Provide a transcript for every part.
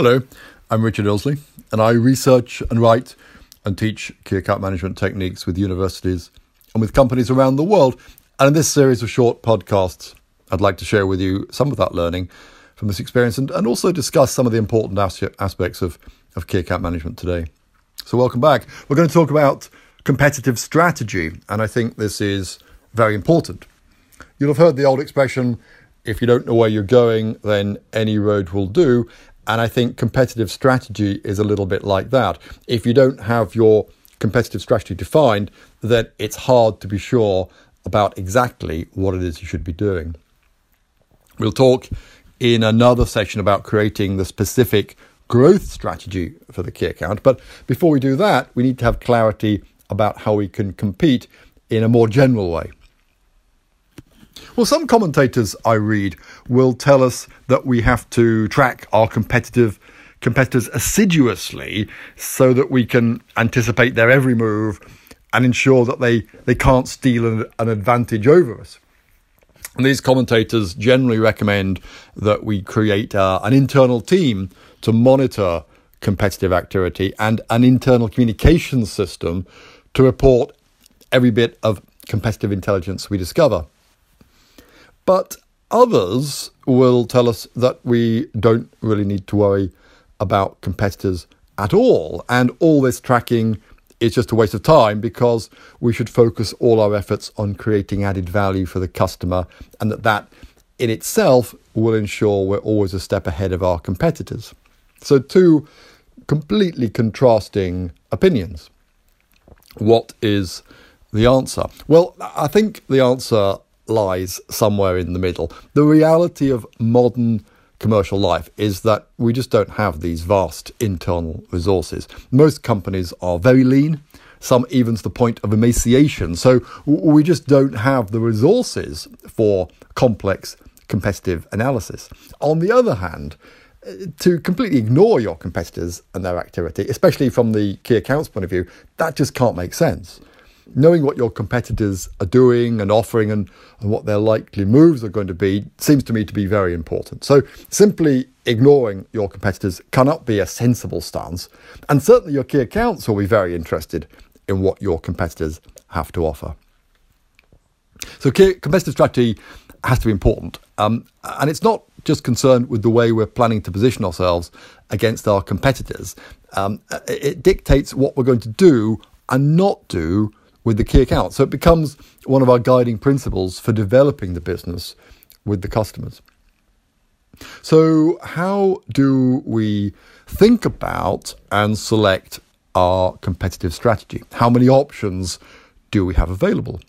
Hello, I'm Richard Ilsley, and I research and write and teach key account management techniques with universities and with companies around the world. And in this series of short podcasts, I'd like to share with you some of that learning from this experience and, and also discuss some of the important as- aspects of, of key account management today. So, welcome back. We're going to talk about competitive strategy, and I think this is very important. You'll have heard the old expression if you don't know where you're going, then any road will do. And I think competitive strategy is a little bit like that. If you don't have your competitive strategy defined, then it's hard to be sure about exactly what it is you should be doing. We'll talk in another section about creating the specific growth strategy for the key account. But before we do that, we need to have clarity about how we can compete in a more general way. Well, some commentators I read will tell us that we have to track our competitive competitors assiduously so that we can anticipate their every move and ensure that they, they can't steal an, an advantage over us. And these commentators generally recommend that we create uh, an internal team to monitor competitive activity and an internal communication system to report every bit of competitive intelligence we discover. But others will tell us that we don't really need to worry about competitors at all. And all this tracking is just a waste of time because we should focus all our efforts on creating added value for the customer and that that in itself will ensure we're always a step ahead of our competitors. So, two completely contrasting opinions. What is the answer? Well, I think the answer lies somewhere in the middle. The reality of modern commercial life is that we just don't have these vast internal resources. Most companies are very lean, some even to the point of emaciation. So we just don't have the resources for complex competitive analysis. On the other hand, eh, to completely ignore your competitors and their activity, especially from the key accounts point of view, that just can't make sense knowing what your competitors are doing and offering and, and what their likely moves are going to be seems to me to be very important. So simply ignoring your competitors cannot be a sensible stance. And certainly your key accounts will be very interested in what your competitors have to offer. So competitive strategy has to be important. Um, and it's not just concerned with the way we're planning to position ourselves against our competitors. Um, it dictates what we're going to do and not do with the key account. So it becomes one of our guiding principles for developing the business with the customers. So, how do we think about and select our competitive strategy? How many options do we have available?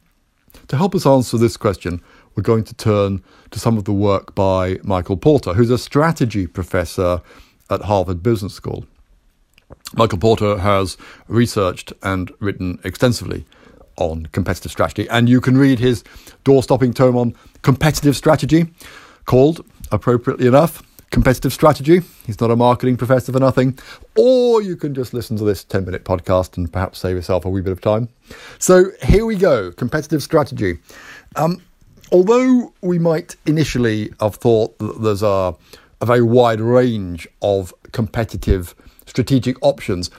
To help us answer this question, we're going to turn to some of the work by Michael Porter, who's a strategy professor at Harvard Business School. Michael Porter has researched and written extensively on competitive strategy. And you can read his door stopping tome on competitive strategy called, appropriately enough, Competitive Strategy. He's not a marketing professor for nothing. Or you can just listen to this 10 minute podcast and perhaps save yourself a wee bit of time. So here we go competitive strategy. Um, although we might initially have thought that there's a, a very wide range of competitive strategic options,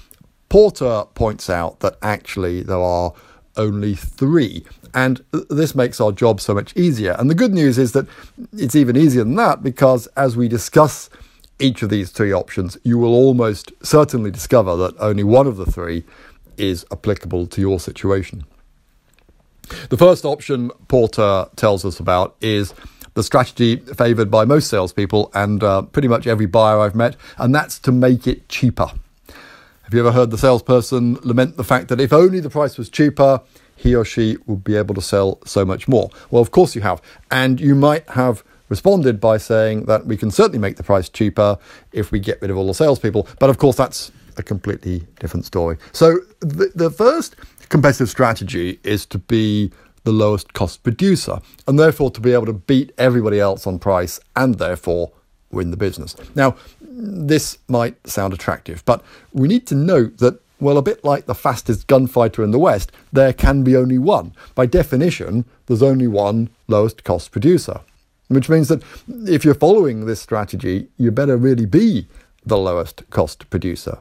Porter points out that actually there are only three. And this makes our job so much easier. And the good news is that it's even easier than that because as we discuss each of these three options, you will almost certainly discover that only one of the three is applicable to your situation. The first option Porter tells us about is the strategy favoured by most salespeople and uh, pretty much every buyer I've met, and that's to make it cheaper. Have you ever heard the salesperson lament the fact that if only the price was cheaper, he or she would be able to sell so much more? Well, of course you have. And you might have responded by saying that we can certainly make the price cheaper if we get rid of all the salespeople. But of course, that's a completely different story. So the, the first competitive strategy is to be the lowest cost producer and therefore to be able to beat everybody else on price and therefore win the business. Now, this might sound attractive, but we need to note that, well, a bit like the fastest gunfighter in the West, there can be only one. By definition, there's only one lowest cost producer, which means that if you're following this strategy, you better really be the lowest cost producer.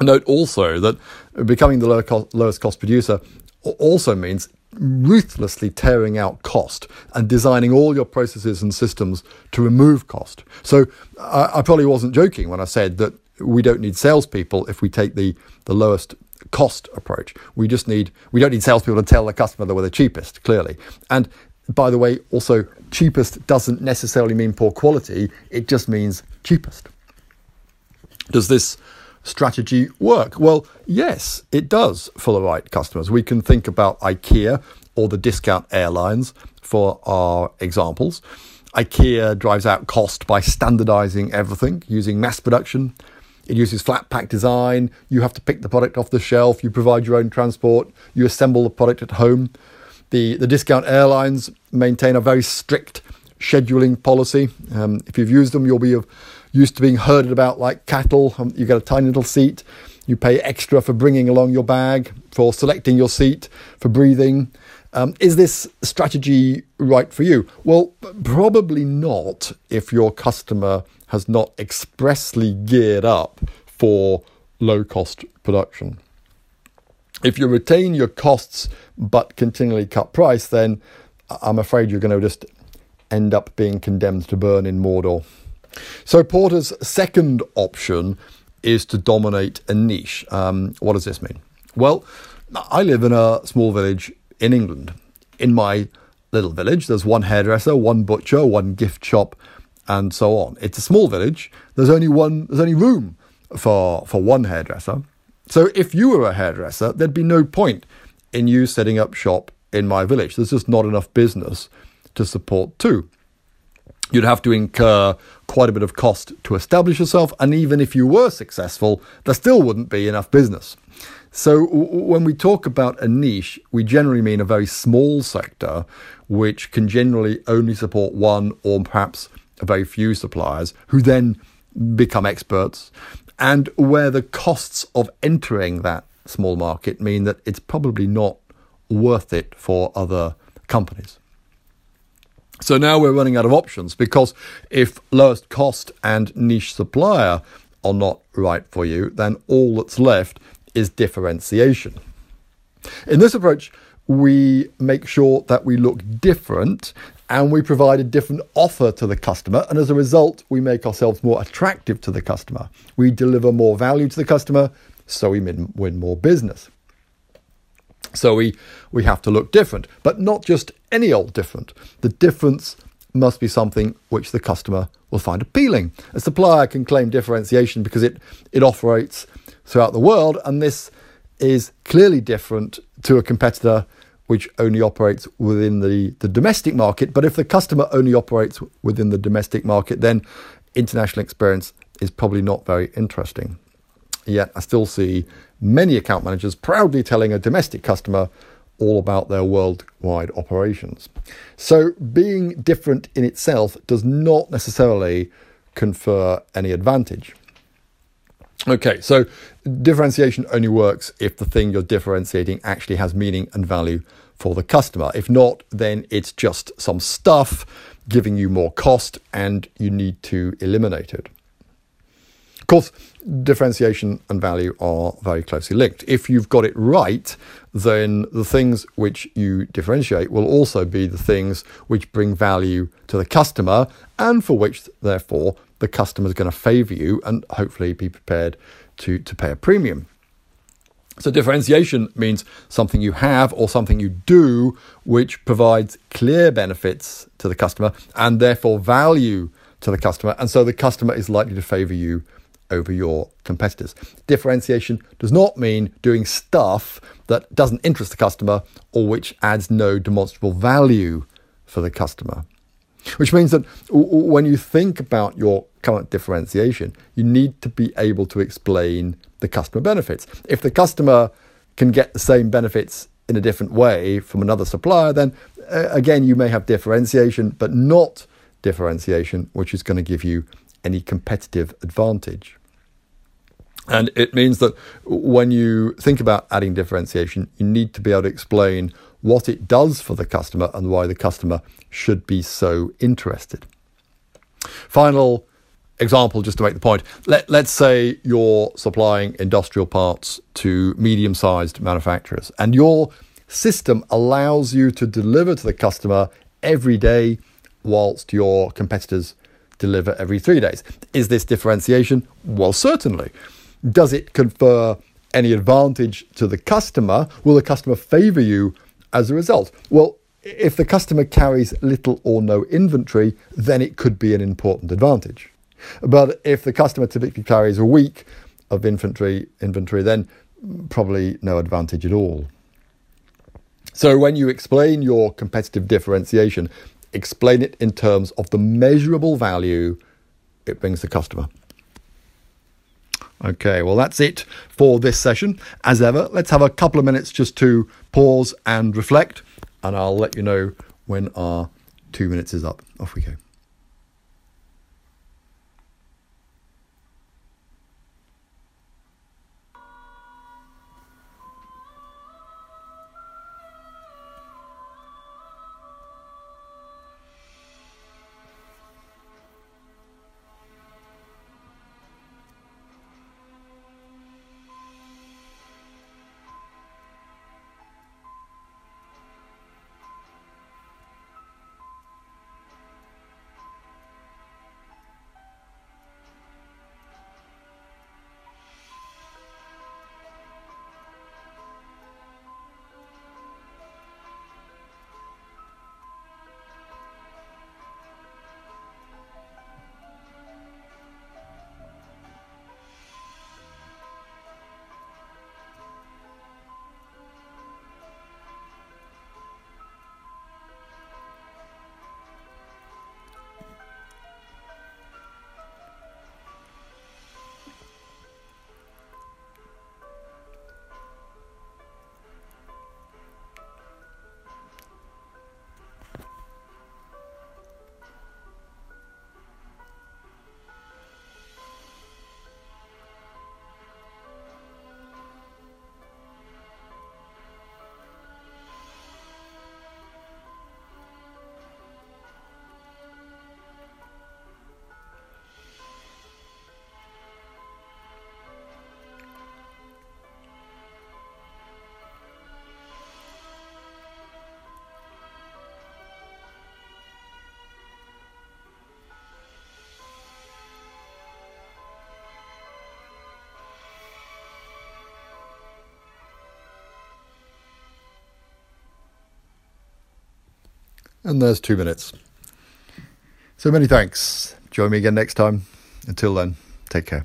Note also that becoming the lowest cost producer also means ruthlessly tearing out cost and designing all your processes and systems to remove cost. So I, I, probably wasn't joking when I said that we don't need salespeople if we take the, the lowest cost approach. We just need we don't need salespeople to tell the customer that we're the cheapest, clearly. And by the way, also cheapest doesn't necessarily mean poor quality, it just means cheapest. Does this strategy work? Well, yes, it does for the right customers. We can think about IKEA or the discount airlines for our examples. IKEA drives out cost by standardizing everything using mass production. It uses flat pack design. You have to pick the product off the shelf. You provide your own transport. You assemble the product at home. The, the discount airlines maintain a very strict scheduling policy. Um, if you've used them, you'll be used to being herded about like cattle. Um, you get a tiny little seat. You pay extra for bringing along your bag, for selecting your seat, for breathing. Um, is this strategy right for you? Well, probably not if your customer has not expressly geared up for low cost production. If you retain your costs but continually cut price, then I'm afraid you're going to just end up being condemned to burn in Mordor. So, Porter's second option is to dominate a niche. Um, what does this mean? Well, I live in a small village in England. In my little village, there's one hairdresser, one butcher, one gift shop, and so on. It's a small village. There's only one. There's only room for for one hairdresser. So if you were a hairdresser, there'd be no point in you setting up shop in my village. There's just not enough business to support two. You'd have to incur quite a bit of cost to establish yourself, and even if you were successful, there still wouldn't be enough business. So, when we talk about a niche, we generally mean a very small sector which can generally only support one or perhaps a very few suppliers who then become experts, and where the costs of entering that small market mean that it's probably not worth it for other companies. So now we're running out of options because if lowest cost and niche supplier are not right for you, then all that's left is differentiation. In this approach, we make sure that we look different and we provide a different offer to the customer. And as a result, we make ourselves more attractive to the customer. We deliver more value to the customer, so we win more business. So we, we have to look different, but not just any old different. The difference must be something which the customer will find appealing. A supplier can claim differentiation because it, it operates throughout the world, and this is clearly different to a competitor which only operates within the, the domestic market. But if the customer only operates within the domestic market, then international experience is probably not very interesting. Yet I still see many account managers proudly telling a domestic customer all about their worldwide operations. So being different in itself does not necessarily confer any advantage. Okay, so differentiation only works if the thing you're differentiating actually has meaning and value for the customer. If not, then it's just some stuff giving you more cost and you need to eliminate it. Of course, differentiation and value are very closely linked. If you've got it right, then the things which you differentiate will also be the things which bring value to the customer and for which, therefore, the customer is going to favor you and hopefully be prepared to, to pay a premium. So, differentiation means something you have or something you do which provides clear benefits to the customer and therefore value to the customer. And so the customer is likely to favor you over your competitors. Differentiation does not mean doing stuff that doesn't interest the customer or which adds no demonstrable value for the customer. Which means that when you think about your current differentiation, you need to be able to explain the customer benefits. If the customer can get the same benefits in a different way from another supplier, then uh, again, you may have differentiation, but not differentiation, which is going to give you any competitive advantage. And it means that when you think about adding differentiation, you need to be able to explain what it does for the customer and why the customer should be so interested. Final example, just to make the point, let, let's say you're supplying industrial parts to medium sized manufacturers, and your system allows you to deliver to the customer every day, whilst your competitors deliver every three days. Is this differentiation? Well, certainly. Does it confer any advantage to the customer? Will the customer favor you as a result? Well, if the customer carries little or no inventory, then it could be an important advantage. But if the customer typically carries a week of inventory, inventory, then probably no advantage at all. So when you explain your competitive differentiation, explain it in terms of the measurable value it brings the customer. Okay, well, that's it for this session. As ever, let's have a couple of minutes just to pause and reflect, and I'll let you know when our two minutes is up. Off we go. And there's two minutes. So many thanks. Join me again next time. Until then, take care.